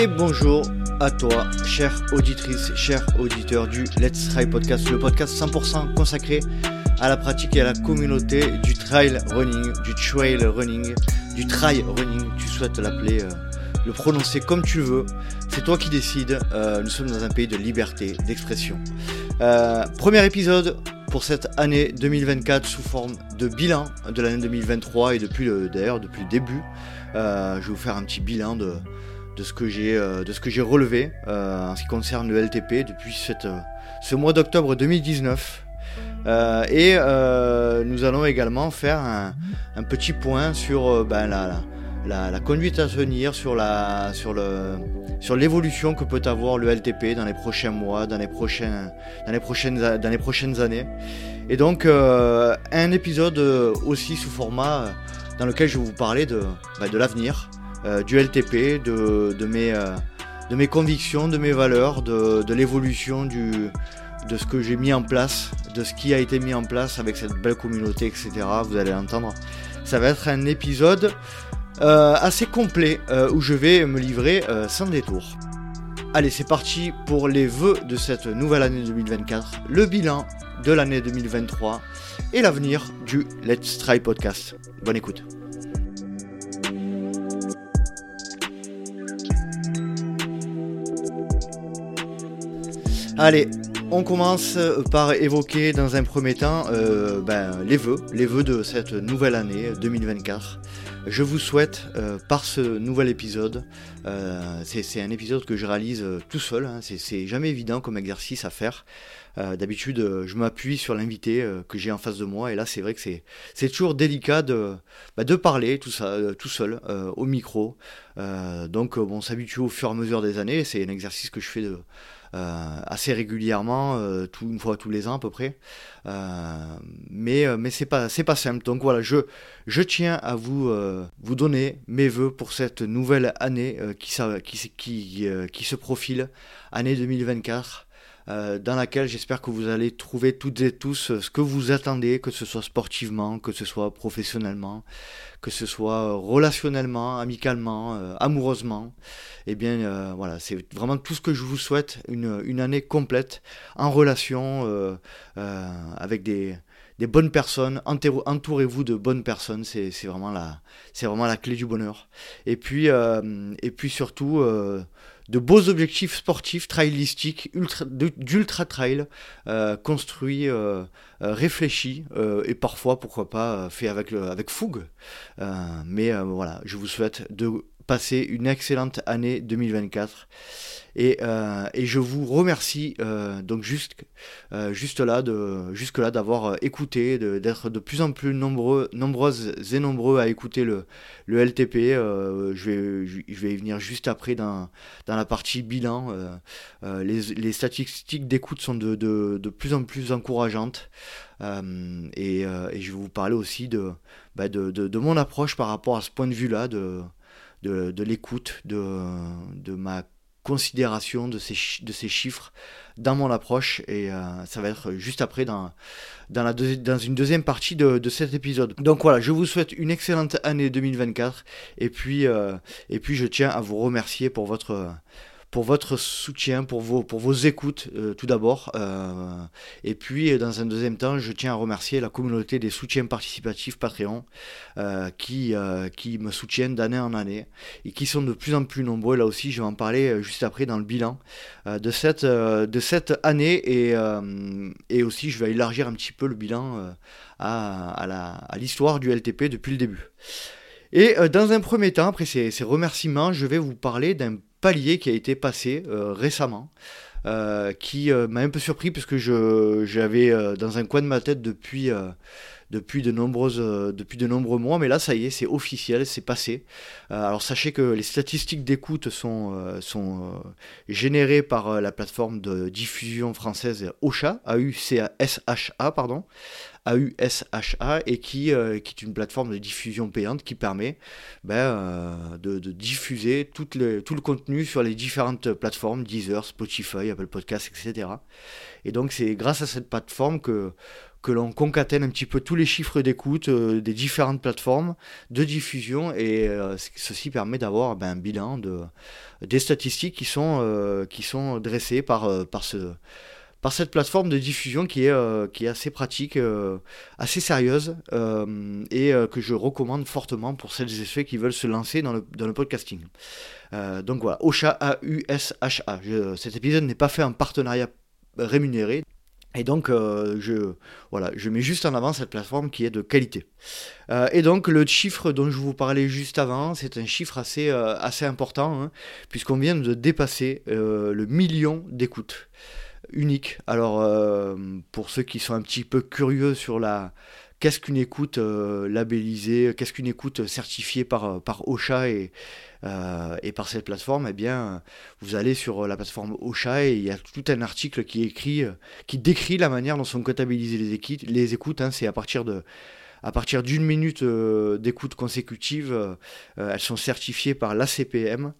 Et bonjour à toi, chère auditrice, cher auditeur du Let's Try Podcast, le podcast 100% consacré à la pratique et à la communauté du trail running, du trail running, du trail running, tu souhaites l'appeler, euh, le prononcer comme tu veux, c'est toi qui décides, euh, nous sommes dans un pays de liberté d'expression. Euh, premier épisode pour cette année 2024 sous forme de bilan de l'année 2023 et depuis le, d'ailleurs depuis le début, je vais vous faire un petit bilan de de ce que j'ai euh, de ce que j'ai relevé euh, en ce qui concerne le LTP depuis euh, ce mois d'octobre 2019. et nous allons également faire un, un petit point sur ben, la, la, la, conduite à tenir, sur sur sur l'évolution que peut avoir le LTP dans les prochains mois, dans les prochains dans les prochaines dans les prochaines années. Et donc un épisode aussi sous format dans lequel je vais vous parler de, ben, de l'avenir, euh, du LTP, de, de, mes, euh, de mes convictions, de mes valeurs, de, l'évolution de ce que j'ai mis en place, de ce qui a été mis en place avec cette belle communauté, etc. Vous allez entendre. Ça va être un épisode euh, assez complet où je vais me livrer sans détour. Allez, c'est parti pour les vœux de cette nouvelle année 2024, le bilan de l'année 2023 et l'avenir du Let's Try Podcast. Bonne écoute. Allez, on commence par évoquer dans un premier temps euh, ben, les vœux, les vœux de cette nouvelle année 2024. Je vous souhaite euh, par ce nouvel épisode, euh, c'est un épisode que je réalise tout seul, hein, c'est jamais évident comme exercice à faire. D'habitude, je m'appuie sur l'invité que j'ai en face de moi, et là, c'est vrai que c'est toujours délicat de, bah, parler tout tout seul, au micro. donc, on s'habitue au fur et à mesure des années. C'est un exercice que je fais de, euh, assez régulièrement, euh, tout, une fois tous les ans à peu près. Euh, mais mais c'est pas c'est pas simple. Donc voilà, je je tiens à vous vous donner mes voeux pour cette nouvelle année qui, qui qui qui se profile, année 2024. Dans laquelle j'espère que vous allez trouver toutes et tous ce que vous attendez, que ce soit sportivement, que ce soit professionnellement, que ce soit relationnellement, amicalement, amoureusement eh bien euh, voilà, c'est vraiment tout ce que je vous souhaite, une, une année complète en relation euh, euh, avec des, des, bonnes personnes, entourez-vous de bonnes personnes, c'est vraiment, la, vraiment la clé du bonheur. Et puis, et puis surtout, de beaux objectifs sportifs, trailistiques, d'ultra trail, construits, réfléchis, et parfois, pourquoi pas, fait avec, avec fougue. mais voilà, je vous souhaite de passer une excellente année 2024. Et, euh, et je vous remercie euh, donc juste, euh, juste là de jusque là d'avoir écouté, d'être de, plus en plus nombreux, nombreuses et nombreux à écouter le, le LTP. je vais je vais y venir juste après dans, dans la partie bilan. Les, les, statistiques d'écoute sont de, de, de, plus en plus encourageantes. Et, je vais vous parler aussi de, bah de, de, mon approche par rapport à ce point de vue-là, de, de, l'écoute, de, ma considération de ces, chiffres dans mon approche et euh, ça va être juste après dans, une deuxième partie de, de, cet épisode. Donc voilà, je vous souhaite une excellente année 2024 et puis, euh, et puis je tiens à vous remercier pour votre pour votre soutien, pour vos, pour vos écoutes euh, tout d'abord. Euh, et puis, dans un deuxième temps, je tiens à remercier la communauté des soutiens participatifs Patreon euh, qui, qui me soutiennent d'année en année et qui sont de plus en plus nombreux. Là aussi, je vais en parler juste après dans le bilan de, cette, de cette année et, et aussi, je vais élargir un petit peu le bilan à, à l'histoire du LTP depuis le début. Et dans un premier temps, après ces, ces remerciements, je vais vous parler d'un palier qui a été passé euh, récemment. Euh, qui euh, m'a un peu surpris parce que j'avais dans un coin de ma tête depuis depuis de nombreuses depuis de nombreux mois mais là ça y est c'est officiel c'est passé alors sachez que les statistiques d'écoute sont sont générées par la plateforme de diffusion française OCHA A U C A S H A pardon AUSHA et qui, euh, qui est une plateforme de diffusion payante qui permet ben, euh, de, diffuser tout le, tout le contenu sur les différentes plateformes, Deezer, Spotify, Apple Podcasts, etc. Et donc c'est grâce à cette plateforme que, que l'on concatène un petit peu tous les chiffres d'écoute des différentes plateformes de diffusion et ceci permet d'avoir ben, un bilan de, des statistiques qui sont, sont dressées par, par ce par cette plateforme de diffusion qui est, euh, assez pratique, euh, assez sérieuse euh, et que je recommande fortement pour celles et ceux qui veulent se lancer dans le, dans le podcasting. donc voilà, Osha A-U-S-H-A. cet épisode n'est pas fait en partenariat rémunéré. Et donc, je, voilà, je mets juste en avant cette plateforme qui est de qualité. et donc, le chiffre dont je vous parlais juste avant, c'est un chiffre assez, assez important, hein, puisqu'on vient de dépasser le million d'écoutes unique. Alors, euh, pour ceux qui sont un petit peu curieux sur la qu'est-ce qu'une écoute euh, labellisée, qu'est-ce qu'une écoute certifiée par, par OSHA et, euh, et par cette plateforme, eh bien, vous allez sur la plateforme OSHA et il y a tout un article qui écrit, qui décrit la manière dont sont comptabilisées les, les écoutes. Hein. c'est à partir de à partir d'une minute euh, d'écoute consécutive, euh, euh, elles sont certifiées par l'ACPM,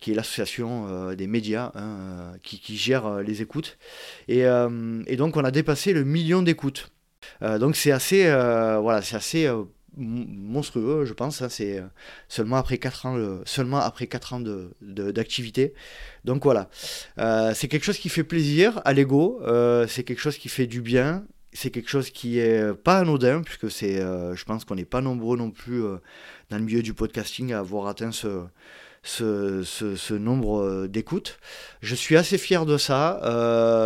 qui est l'association des médias hein, qui, gère les écoutes. Et, donc on a dépassé le million d'écoutes. Donc c'est assez, voilà, c'est assez monstrueux, je pense. Hein, c'est seulement après 4 ans, seulement après 4 ans d'activité. De, Donc voilà, c'est quelque chose qui fait plaisir à l'ego, c'est quelque chose qui fait du bien, c'est quelque chose qui est pas anodin, puisque c'est, euh, je pense qu'on n'est pas nombreux non plus euh, dans le milieu du podcasting à avoir atteint ce, ce, nombre euh, d'écoutes. Je suis assez fier de ça,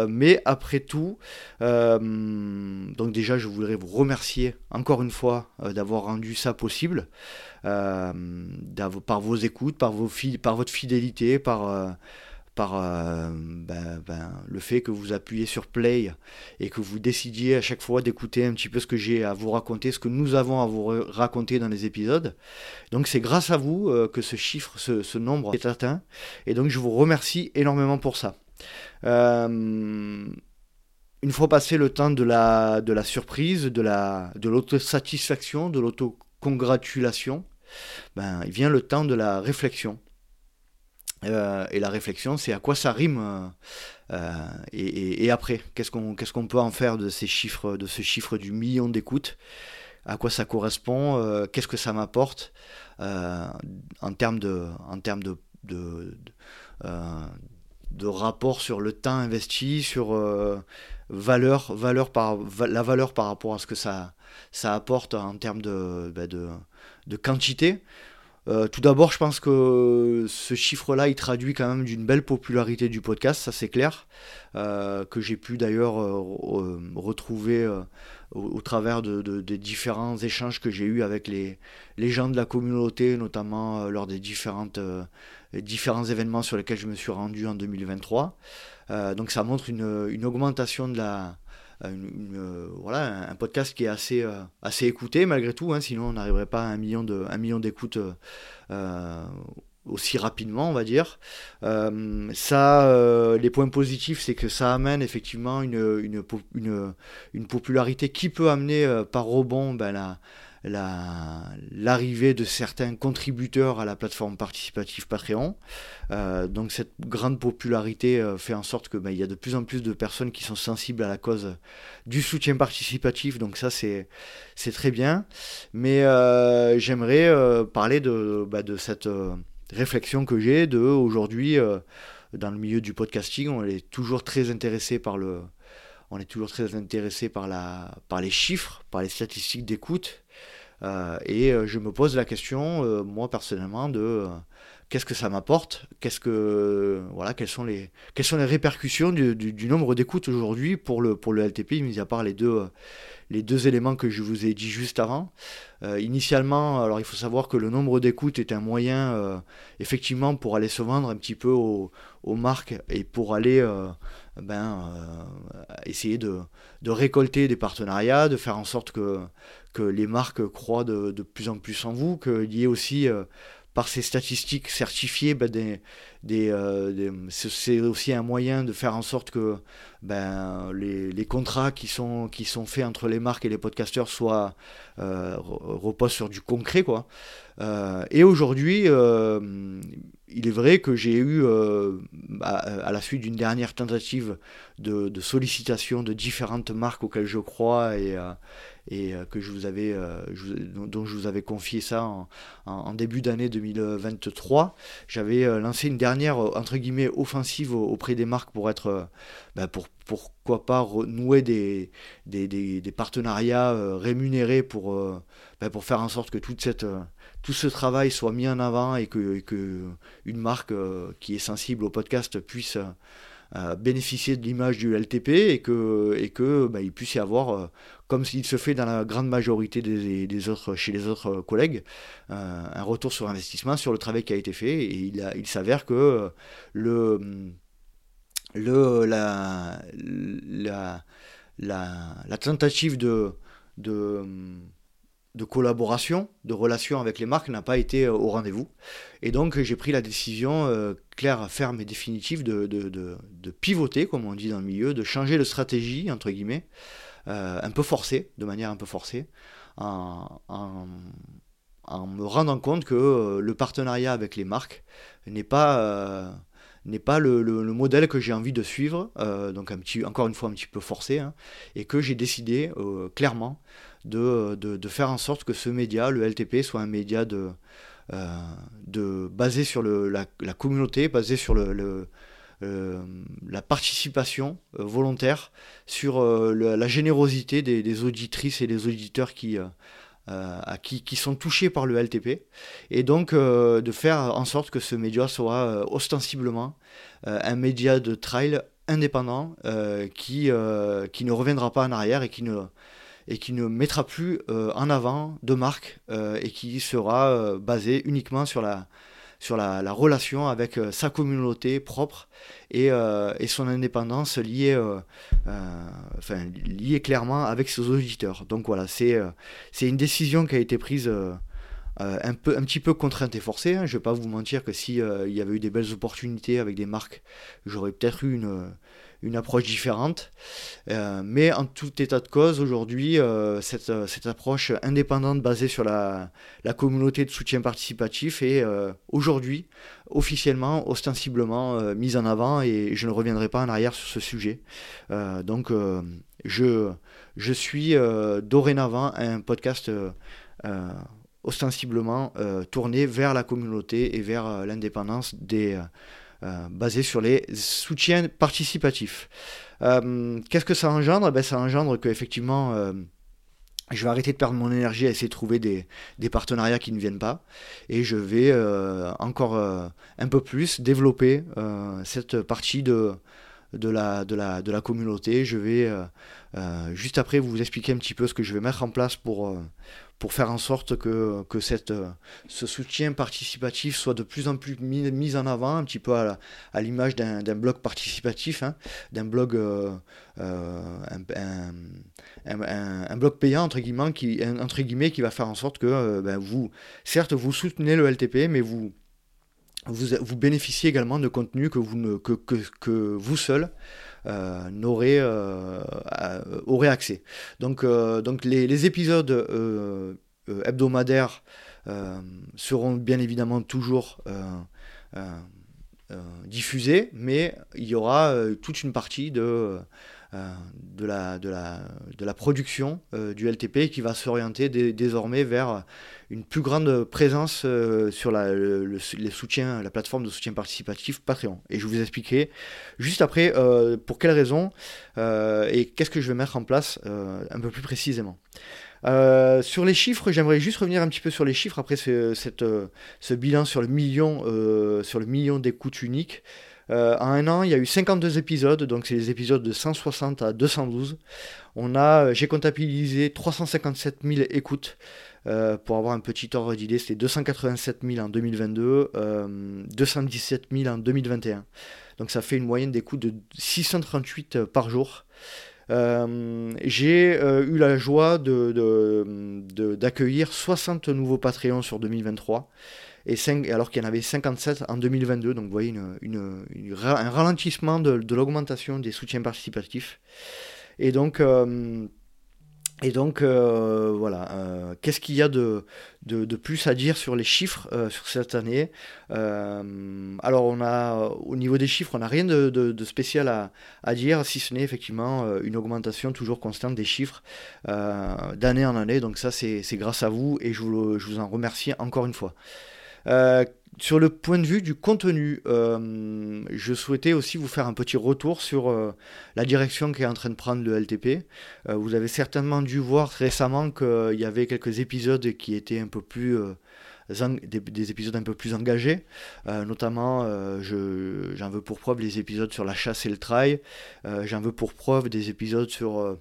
mais après tout, donc déjà je voudrais vous remercier encore une fois d'avoir rendu ça possible, par vos écoutes, par, vos par votre fidélité, par par euh, ben, ben, le fait que vous appuyez sur play et que vous décidiez à chaque fois d'écouter un petit peu ce que j'ai à vous raconter, ce que nous avons à vous raconter dans les épisodes. Donc c'est grâce à vous euh, que ce chiffre, ce, nombre est atteint. Et donc je vous remercie énormément pour ça. Euh, une fois passé le temps de la, de la surprise, de l'autosatisfaction, de l'autocongratulation, ben, il vient le temps de la réflexion. Euh, et la réflexion, c'est à quoi ça rime euh, euh, et, après, qu'est-ce qu'on peut en faire de ces chiffres, de ce chiffre du million d'écoutes? À quoi ça correspond Qu'est-ce que ça m'apporte en termes de de, rapport sur le temps investi, sur valeur, la valeur par rapport à ce que ça apporte en termes de, bah, quantité? Euh, tout d'abord, je pense que ce chiffre-là, il traduit quand même d'une belle popularité du podcast, ça c'est clair, euh, que j'ai pu d'ailleurs euh, retrouver au, travers de, des différents échanges que j'ai eus avec les, les, gens de la communauté, notamment lors des différents événements sur lesquels je me suis rendu en 2023. donc ça montre une augmentation de la, euh, voilà, un podcast qui est assez, euh, assez écouté malgré tout, hein, sinon on n'arriverait pas à un million, de, un million d'écoutes euh, aussi rapidement, on va dire. ça, les points positifs, c'est que ça amène effectivement une, une, une, une popularité qui peut amener par rebond ben, la, l'arrivée de certains contributeurs à la plateforme participative Patreon. Euh, donc cette grande popularité euh, fait en sorte que ben, il y a de plus en plus de personnes qui sont sensibles à la cause du soutien participatif. Donc ça c'est très bien. Mais euh, j'aimerais parler de, ben, de cette réflexion que j'ai de aujourd'hui dans le milieu du podcasting. On est toujours très intéressé par le on est toujours très intéressé par, la, par les chiffres, par les statistiques d'écoute. Euh, et euh, je me pose la question, euh, moi personnellement, de qu'est-ce que ça m'apporte, qu'est-ce que voilà, quelles sont les quelles sont les répercussions du, nombre d'écoutes aujourd'hui pour le pour le LTP, mis à part les deux les deux éléments que je vous ai dit juste avant? initialement, alors il faut savoir que le nombre d'écoutes est un moyen effectivement pour aller se vendre un petit peu aux, aux marques et pour aller ben, essayer de, récolter des partenariats, de faire en sorte que que les marques croient de, de, plus en plus en vous, qu'il y ait aussi, euh, par ces statistiques certifiées, des, euh, c'est aussi un moyen de faire en sorte que ben, les, contrats qui sont, faits entre les marques et les podcasteurs soient, euh, reposent sur du concret. Quoi. et aujourd'hui, il est vrai que j'ai eu, à, la suite d'une dernière tentative de, sollicitation de différentes marques auxquelles je crois et, et euh, que je vous avais, euh, dont je vous avais confié ça en, début d'année 2023. J'avais euh, lancé une dernière entre guillemets offensive auprès des marques pour être, bah, pour pourquoi pas nouer des, partenariats rémunérés pour, bah, pour faire en sorte que toute cette tout ce travail soit mis en avant et que, que une marque qui est sensible au podcast puisse bénéficier de l'image du LTP et que, et que bah, il puisse y avoir, euh, comme il se fait dans la grande majorité des, des autres, chez les autres collègues, euh, un retour sur investissement sur le travail qui a été fait. Et il, il s'avère que le, le, la, la, la, tentative de, de de collaboration, de relation avec les marques n'a pas été euh, au rendez-vous. Et donc j'ai pris la décision euh, claire, ferme et définitive de, de, pivoter, comme on dit dans le milieu, de changer de stratégie, entre guillemets, euh, un peu forcée, de manière un peu forcée, en, en, me rendant compte que le partenariat avec les marques n'est pas n'est pas le, le, modèle que j'ai envie de suivre, donc un petit, encore une fois un petit peu forcé, hein, et que j'ai décidé clairement de, de, faire en sorte que ce média, le LTP, soit un média de, euh, de basé sur le, la, communauté, basé sur le, euh, la participation euh, volontaire, sur la générosité des, auditrices et des auditeurs qui, qui, qui, sont touchés par le LTP, et donc de faire en sorte que ce média soit ostensiblement un média de trail indépendant qui, qui ne reviendra pas en arrière et qui ne et qui ne mettra plus euh, en avant de marque euh, et qui sera euh, basé uniquement sur la, sur la, relation avec sa communauté propre et, et son indépendance liée, enfin, liée clairement avec ses auditeurs. Donc voilà, c'est c'est une décision qui a été prise un, peu, un petit peu contrainte et forcée. Hein. Je ne vais pas vous mentir que s'il il y avait eu des belles opportunités avec des marques, j'aurais peut-être eu une une approche différente. Euh, mais en tout état de cause, aujourd'hui, euh, cette, cette, approche indépendante basée sur la, la, communauté de soutien participatif est euh, aujourd'hui officiellement, ostensiblement mise en avant et je ne reviendrai pas en arrière sur ce sujet. donc, je, je suis dorénavant un podcast ostensiblement tourné vers la communauté et vers l'indépendance des euh, basé sur les soutiens participatifs. Euh, qu'est-ce que ça engendre? Ben, Ça engendre qu'effectivement, euh, je vais arrêter de perdre mon énergie à essayer de trouver des partenariats qui ne viennent pas. Et je vais encore un peu plus développer cette partie de, de, la, de, la, de la communauté. Je vais juste après vous expliquer un petit peu ce que je vais mettre en place pour, pour faire en sorte que, que cette, ce soutien participatif soit de plus en plus mis, en avant, un petit peu à, l'image d'un blog participatif, hein, d'un blog, euh, euh, un, blog payant entre guillemets, qui, entre guillemets, qui va faire en sorte que euh, ben, vous, certes, vous soutenez le LTP, mais vous, vous, bénéficiez également de contenu que vous, ne, que, que, que vous seul euh, n'aurait euh, aurait accès. Donc, euh, donc les, épisodes hebdomadaires seront bien évidemment toujours diffusés, mais il y aura toute une partie de euh, de, la, de, la, de la production euh, du LTP qui va s'orienter désormais vers une plus grande présence euh, sur la, soutiens, la plateforme de soutien participatif Patreon. Et je vous expliquerai juste après pour quelles raisons et qu'est-ce que je vais mettre en place un peu plus précisément. sur les chiffres, j'aimerais juste revenir un petit peu sur les chiffres après ce, cette, ce bilan sur le million, sur le million d'écoutes uniques. Euh, en un an, il y a eu 52 épisodes, donc c'est les épisodes de 160 à 212. On a, euh, j'ai comptabilisé 357 000 écoutes. Euh, pour avoir un petit ordre d'idée, c'était 287 000 en 2022, 217 000 en 2021. Donc ça fait une moyenne d'écoute de 638 par jour. j'ai eu la joie d'accueillir de, 60 nouveaux Patreons sur 2023 et 5, alors qu'il y en avait 57 en 2022. Donc vous voyez un ralentissement de, l'augmentation des soutiens participatifs. Et donc, euh, Et donc, euh, voilà, euh, qu'est-ce qu'il y a de, de, plus à dire sur les chiffres sur cette année? Alors, on a, au niveau des chiffres, on n'a rien de, spécial à, à, dire, si ce n'est effectivement une augmentation toujours constante des chiffres d'année en année. Donc ça, c'est grâce à vous et je vous, je vous, en remercie encore une fois sur le point de vue du contenu, euh, je souhaitais aussi vous faire un petit retour sur euh, la direction qu'est en train de prendre le LTP. Euh, vous avez certainement dû voir récemment qu'il y avait quelques épisodes qui étaient un peu plus des, épisodes un peu plus engagés. notamment, j'en veux pour preuve les épisodes sur la chasse et le trail. j'en veux pour preuve des épisodes sur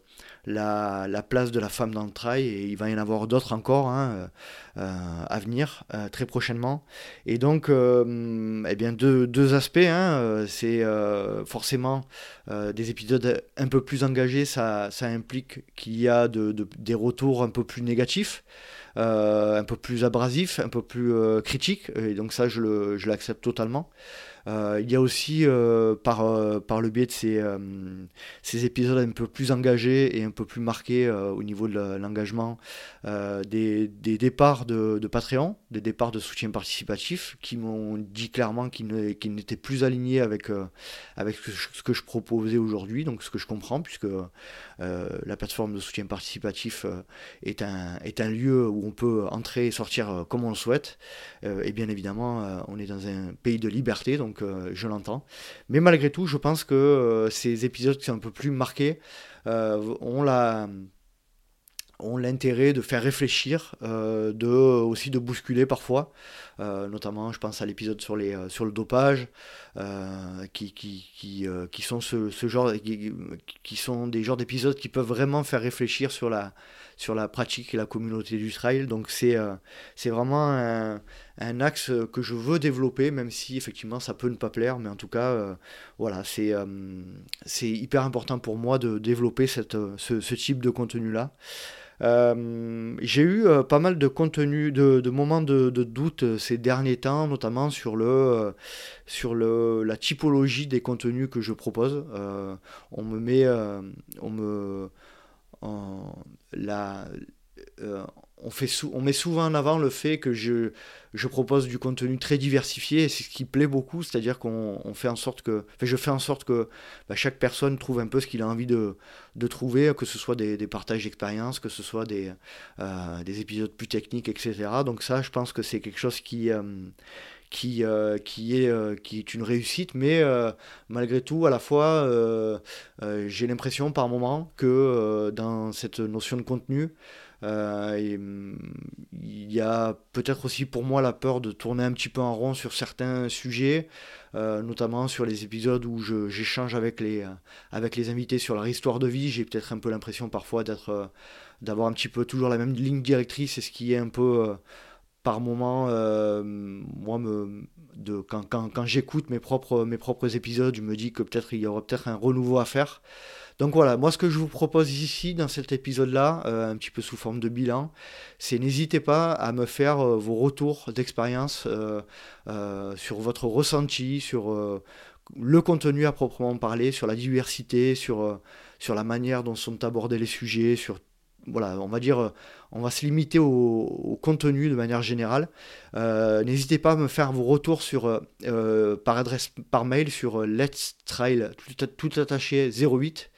la, place de la femme dans le trail et il va y en avoir d'autres encore hein, euh, à venir euh, très prochainement. Et donc, euh, eh bien, deux, aspects. Hein, c'est forcément des épisodes un peu plus engagés, ça, implique qu'il y a de, des retours un peu plus négatifs. Un peu plus abrasifs, un peu plus critiques, et donc ça je l'accepte totalement. Euh, il y a aussi, euh, par, euh, par le biais de ces, ces, épisodes un peu plus engagés et un peu plus marqués au niveau de l'engagement, des, des, départs de, de, Patreon, des départs de soutien participatif, qui m'ont dit clairement qu'ils n'étaient plus alignés avec, avec ce que je proposais aujourd'hui, donc ce que je comprends, puisque la plateforme de soutien participatif est, un, est un lieu où on peut entrer et sortir comme on le souhaite. et bien évidemment, on est dans un pays de liberté, donc euh, je l'entends. Mais malgré tout, je pense que euh, ces épisodes qui sont un peu plus marqués euh, ont l'intérêt de faire réfléchir, de, aussi de bousculer parfois. notamment, je pense à l'épisode sur, le dopage, qui, sont ce genre, qui, sont des genres d'épisodes qui peuvent vraiment faire réfléchir sur la, sur la pratique et la communauté du trail. Donc c'est c'est vraiment un, axe que je veux développer, même si effectivement ça peut ne pas plaire, mais en tout cas, euh, voilà, c'est euh, c'est hyper important pour moi de développer cette, euh, ce, type de contenu-là. j'ai eu pas mal de contenu, de, de moments de, de, doute ces derniers temps, notamment sur, le, sur le, la typologie des contenus que je propose. on me met, on me, la, on, fait on met souvent en avant le fait que je, je propose du contenu très diversifié et c'est ce qui plaît beaucoup, c'est-à-dire qu'on fait en sorte que, je fais en sorte que bah, chaque personne trouve un peu ce qu'il a envie de, de, trouver, que ce soit des, des partages d'expériences, que ce soit des, euh, des, épisodes plus techniques, etc. Donc ça, je pense que c'est quelque chose qui, euh, qui, euh, qui, est, qui est une réussite, mais malgré tout, à la fois, j'ai l'impression par moment que dans cette notion de contenu, euh, il y a peut-être aussi pour moi la peur de tourner un petit peu en rond sur certains sujets, euh, notamment sur les épisodes où j'échange avec les, euh, avec les invités sur leur histoire de vie. J'ai peut-être un peu l'impression parfois d'être, d'avoir un petit peu toujours la même ligne directrice et ce qui est un peu par moment, moi, me, de, quand, quand, quand j'écoute mes propres, mes propres épisodes, je me dis que peut-être il y aura peut-être un renouveau à faire. Donc voilà, moi ce que je vous propose ici dans cet épisode-là, euh, un petit peu sous forme de bilan, c'est n'hésitez pas à me faire euh, vos retours d'expérience euh, sur votre ressenti, sur le contenu à proprement parler, sur la diversité, sur, sur la manière dont sont abordés les sujets, sur voilà, on va dire, on va se limiter au, contenu de manière générale. N'hésitez pas à me faire vos retours sur, par adresse, par mail sur let's trail tout, attaché 08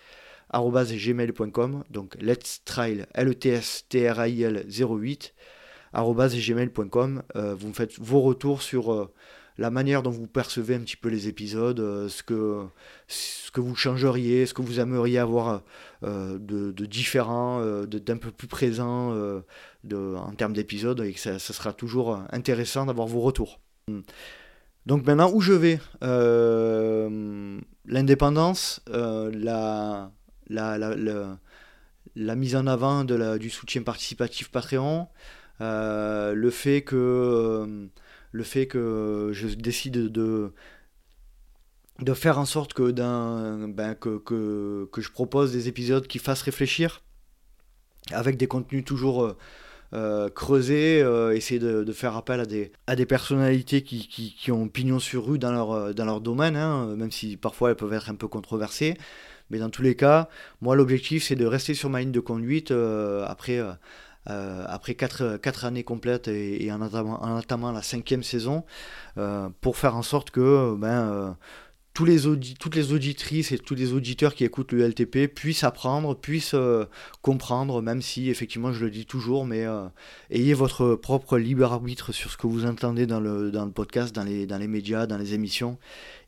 gmail.com, donc let's trail, l e t s t r i l 08, gmail.com. Euh, vous me faites vos retours sur euh, la manière dont vous percevez un petit peu les épisodes, euh, ce, que, ce que vous changeriez, ce que vous aimeriez avoir de, différent, d'un peu plus présent de, en termes d'épisodes, et que ça, sera toujours intéressant d'avoir vos retours. Donc maintenant, où je vais L'indépendance, la la, la, la, mise en avant de du soutien participatif Patreon, euh, le, fait que, euh, le fait que je décide de, de faire en sorte que, ben, que, que, je propose des épisodes qui fassent réfléchir, avec des contenus toujours... Euh, creusés, essayer de, faire appel à des, personnalités qui, ont pignon sur rue dans leur, dans leur domaine, hein, même si parfois elles peuvent être un peu controversées. Mais dans tous les cas, moi l'objectif c'est de rester sur ma ligne de conduite après euh, après 4, années complètes et, en, entamant, la cinquième saison, euh, pour faire en sorte que ben, euh, tous les toutes les auditrices et tous les auditeurs qui écoutent le LTP puissent apprendre, puissent euh, comprendre, même si effectivement je le dis toujours, mais euh, ayez votre propre libre arbitre sur ce que vous entendez dans le, dans le podcast, dans les, dans les médias, dans les émissions.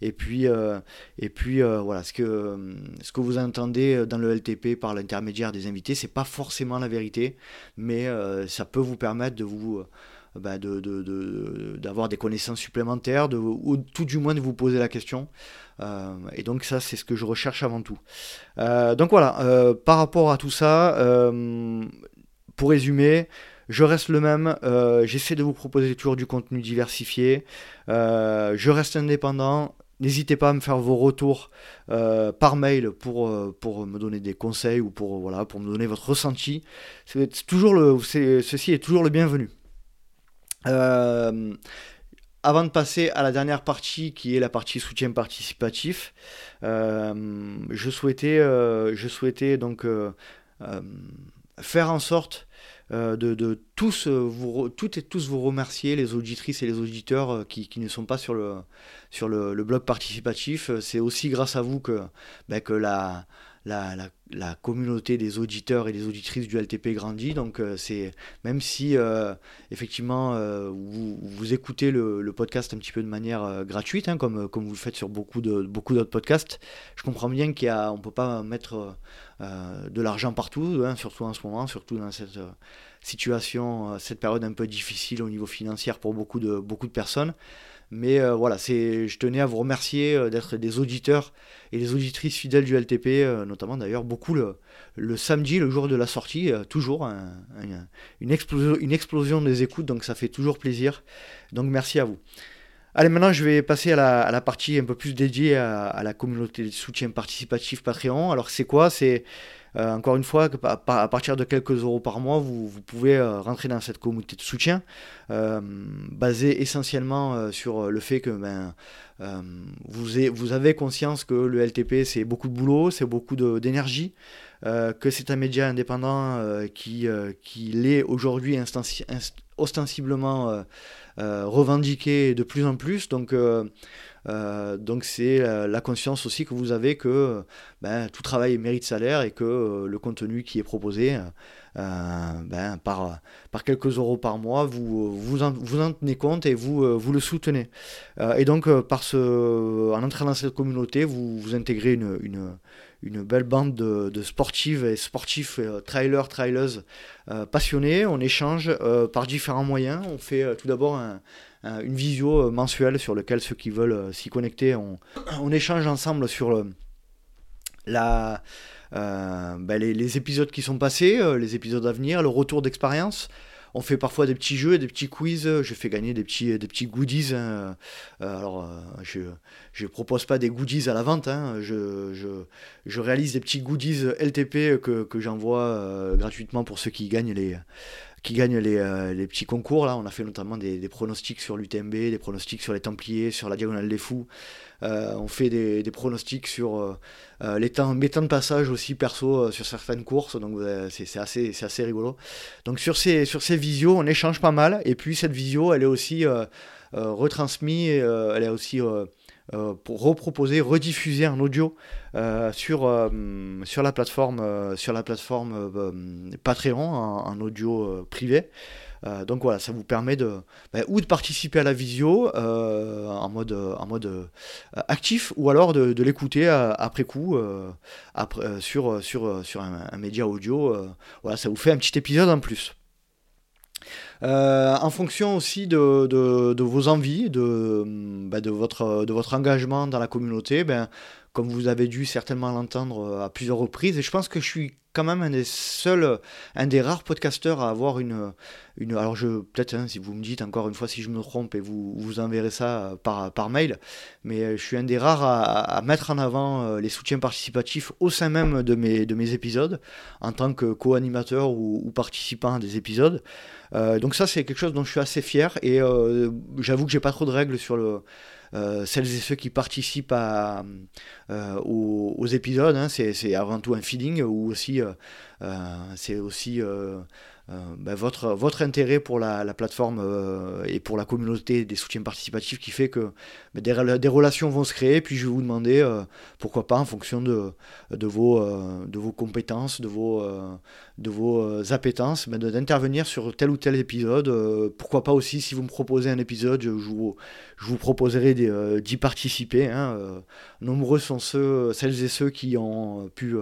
Et puis, euh, et puis voilà, ce que, ce que vous entendez dans le LTP par l'intermédiaire des invités, c'est pas forcément la vérité, mais ça peut vous permettre de vous bah, d'avoir de, de, des connaissances supplémentaires, ou tout du moins de vous poser la question. Euh, et donc ça, c'est ce que je recherche avant tout. Euh, donc voilà, euh, par rapport à tout ça, pour résumer, je reste le même, j'essaie de vous proposer toujours du contenu diversifié, je reste indépendant, N'hésitez pas à me faire vos retours par mail pour, pour me donner des conseils ou pour, voilà, pour me donner votre ressenti. C'est toujours le, ceci est toujours le bienvenu. Euh, avant de passer à la dernière partie qui est la partie soutien participatif, euh, je, souhaitais, euh, je souhaitais donc faire en sorte de, tous vous, toutes et tous vous remercier, les auditrices et les auditeurs qui, ne sont pas sur le, sur le, blog participatif. C'est aussi grâce à vous que, ben, que la, la, communauté des auditeurs et des auditrices du LTP grandit. Donc, euh, même si euh, effectivement euh, vous, écoutez le, podcast un petit peu de manière gratuite, hein, comme, comme vous le faites sur beaucoup de beaucoup d'autres podcasts, je comprends bien qu'il ne peut pas mettre de l'argent partout, hein, surtout en ce moment, surtout dans cette situation, cette période un peu difficile au niveau financier pour beaucoup de beaucoup de personnes. Mais euh, voilà, c'est, je tenais à vous remercier euh, d'être des auditeurs et des auditrices fidèles du LTP, euh, notamment d'ailleurs beaucoup le, le, samedi, le jour de la sortie, toujours une, explosion, des écoutes, donc ça fait toujours plaisir. Donc merci à vous. Allez, maintenant je vais passer à la, à la partie un peu plus dédiée à, à, la communauté de soutien participatif Patreon. Alors c'est quoi? C'est euh, encore une fois, à partir de quelques euros par mois, vous, pouvez euh, rentrer dans cette communauté de soutien, euh, basée essentiellement sur le fait que ben, vous, avez conscience que le LTP, c'est beaucoup de boulot, c'est beaucoup d'énergie, que c'est un média indépendant qui, qui l'est aujourd'hui ostensiblement revendiqué de plus en plus. Donc, euh, donc c'est la conscience aussi que vous avez que ben, tout travail mérite salaire et que euh, le contenu qui est proposé euh, ben, par, par quelques euros par mois, vous, vous, en, vous en tenez compte et vous, vous le soutenez. et donc par ce, en entrant dans cette communauté, vous, vous intégrez une, une, belle bande de, sportives et sportifs, trailers, trailers passionnés. On échange par différents moyens. On fait tout d'abord un euh, une visio euh, mensuelle sur laquelle ceux qui veulent euh, s'y connecter, on, on, échange ensemble sur la, ben, les, épisodes qui sont passés, les épisodes à venir, le retour d'expérience. On fait parfois des petits jeux, des petits quiz. Je fais gagner des petits, des petits goodies. Hein. alors, je ne propose pas des goodies à la vente. Hein. Je, je, je, réalise des petits goodies LTP que, que j'envoie gratuitement pour ceux qui gagnent les, qui gagnent les, euh, les, petits concours. Là, on a fait notamment des, pronostics sur l'UTMB, des pronostics sur les Templiers, sur la Diagonale des Fous. Euh, on fait des, pronostics sur euh, les, temps, mes temps de passage aussi perso sur certaines courses. Donc c'est assez, assez rigolo. Donc sur ces, sur ces visios, on échange pas mal. Et puis cette visio, elle est aussi retransmise, elle est aussi pour reproposer, rediffuser en audio euh, sur, euh, sur la plateforme, sur la plateforme Patreon en, audio privé. donc voilà, ça vous permet de ben, ou de participer à la visio en mode, en mode actif ou alors de, l'écouter après coup après, sur, sur, sur un, un média audio. voilà, ça vous fait un petit épisode en plus. Euh, en fonction aussi de, vos envies, votre, de votre engagement dans la communauté, ben, comme vous avez dû certainement l'entendre à plusieurs reprises, et je pense que je suis quand même un des seuls, un des rares podcasteurs à avoir une, une alors je peut-être hein, si vous me dites encore une fois si je me trompe et vous vous enverrez ça par, par mail, mais je suis un des rares à, mettre en avant euh, les soutiens participatifs au sein même de mes, de mes épisodes en tant que co-animateur ou, participant à des épisodes. Euh, donc ça c'est quelque chose dont je suis assez fier et euh, j'avoue que j'ai pas trop de règles sur le celles et ceux qui participent à, aux, épisodes. Hein. c'est avant tout un feeling ou aussi c'est aussi euh, ben, votre, votre intérêt pour la, la plateforme euh, et pour la communauté des soutiens participatifs qui fait que ben, des, relations vont se créer. Puis je vais vous demander, euh, pourquoi pas, en fonction de, de, vos, de vos compétences, de vos, de vos appétences, ben, d'intervenir sur tel ou tel épisode. pourquoi pas aussi, si vous me proposez un épisode, je vous, je vous proposerai d'y participer. Hein, nombreux sont ceux, celles et ceux qui ont pu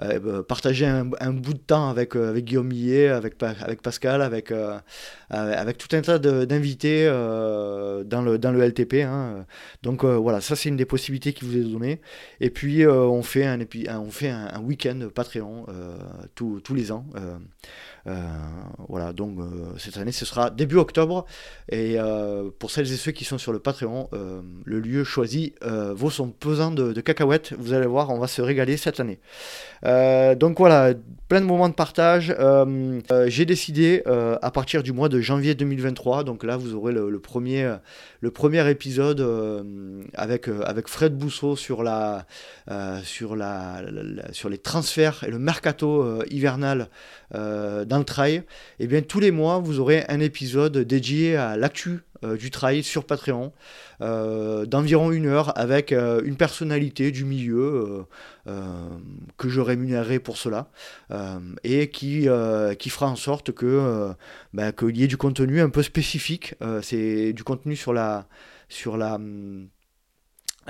euh, partager un, bout de temps avec, euh, avec Guillaume Millet, avec, avec Pascal, avec, euh, avec tout un tas d'invités dans, le, dans le LTP. Hein. Donc voilà, ça c'est une des possibilités qui vous est donnée. Et puis on fait un, un, week-end Patreon tous les ans. Euh, voilà, donc euh, cette année ce sera début octobre. Et euh, pour celles et ceux qui sont sur le Patreon, le lieu choisi vaut son pesant de, cacahuètes. Vous allez voir, on va se régaler cette année. Donc voilà, plein de moments de partage. J'ai décidé à partir du mois de janvier 2023, donc là vous aurez le, premier, le premier épisode avec, avec Fred Bousseau sur, la, sur, la, sur les transferts et le mercato hivernal dans le trail, et eh bien tous les mois, vous aurez un épisode dédié à l'actu euh, du trail sur Patreon, euh, d'environ une heure, avec euh, une personnalité du milieu que je rémunérerai pour cela, et qui, qui fera en sorte que bah, qu'il y ait du contenu un peu spécifique. C'est du contenu sur la sur la hum,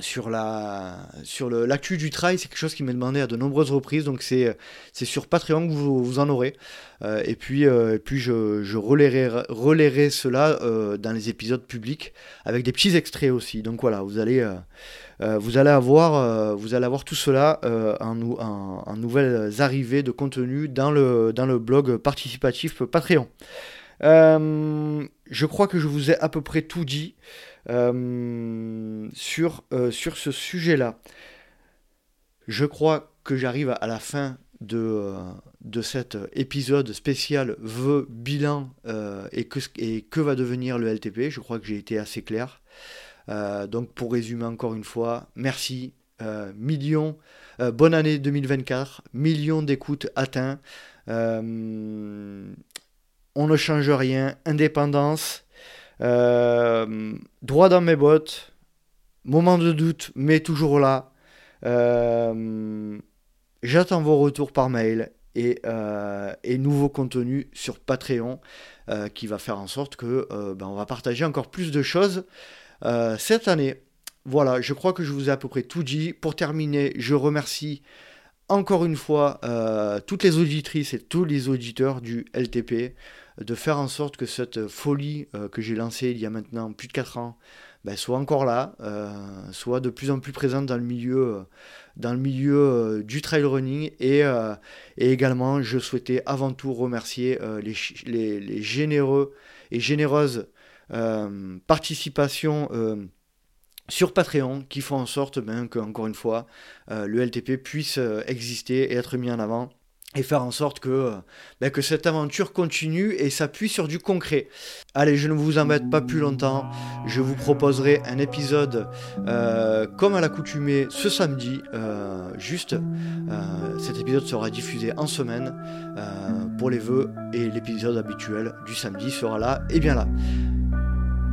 sur la sur l'actu du trail, c'est quelque chose qui m'est demandé à de nombreuses reprises, donc c'est sur Patreon que vous, vous en aurez. Euh, et puis euh, et puis je, je relayerai, cela euh, dans les épisodes publics avec des petits extraits aussi. Donc voilà, vous allez vous allez avoir vous allez avoir tout cela en, nouvelles arrivées de contenu dans le dans le blog participatif Patreon. je crois que je vous ai à peu près tout dit. Euh, sur, euh, sur ce sujet-là. Je crois que j'arrive à la fin de, euh, de cet épisode spécial vœux, bilan et, que, et que va devenir le LTP. Je crois que j'ai été assez clair. donc pour résumer encore une fois, merci. millions, bonne année 2024, millions d'écoutes atteints. on ne change rien, indépendance, euh, droit dans mes bottes, moment de doute, mais toujours là. Euh, j'attends vos retours par mail et, euh, et nouveaux contenus sur Patreon qui va faire en sorte que ben, on va partager encore plus de choses cette année. Voilà, je crois que je vous ai à peu près tout dit. Pour terminer, je remercie encore une fois toutes les auditrices et tous les auditeurs du LTP de faire en sorte que cette folie euh, que j'ai lancée il y a maintenant plus de 4 ans ben, soit encore là, euh, soit de plus en plus présente dans le milieu, euh, dans le milieu du trail running. Et, également, je souhaitais avant tout remercier les, les, les, généreux et généreuses participations sur Patreon qui font en sorte ben, que, encore une fois, le LTP puisse exister et être mis en avant et faire en sorte que, ben, que cette aventure continue et s'appuie sur du concret. Allez, je ne vous embête pas plus longtemps, je vous proposerai un épisode euh, comme à l'accoutumée ce samedi, euh, juste, euh, cet épisode sera diffusé en semaine pour les vœux et l'épisode habituel du samedi sera là et bien là.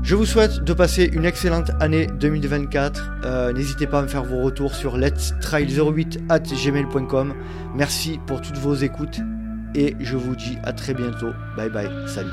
Je vous souhaite de passer une excellente année 2024. Euh, n'hésitez pas à me faire vos retours sur let's trail08 at gmail.com. Merci pour toutes vos écoutes et je vous dis à très bientôt. Bye bye, salut.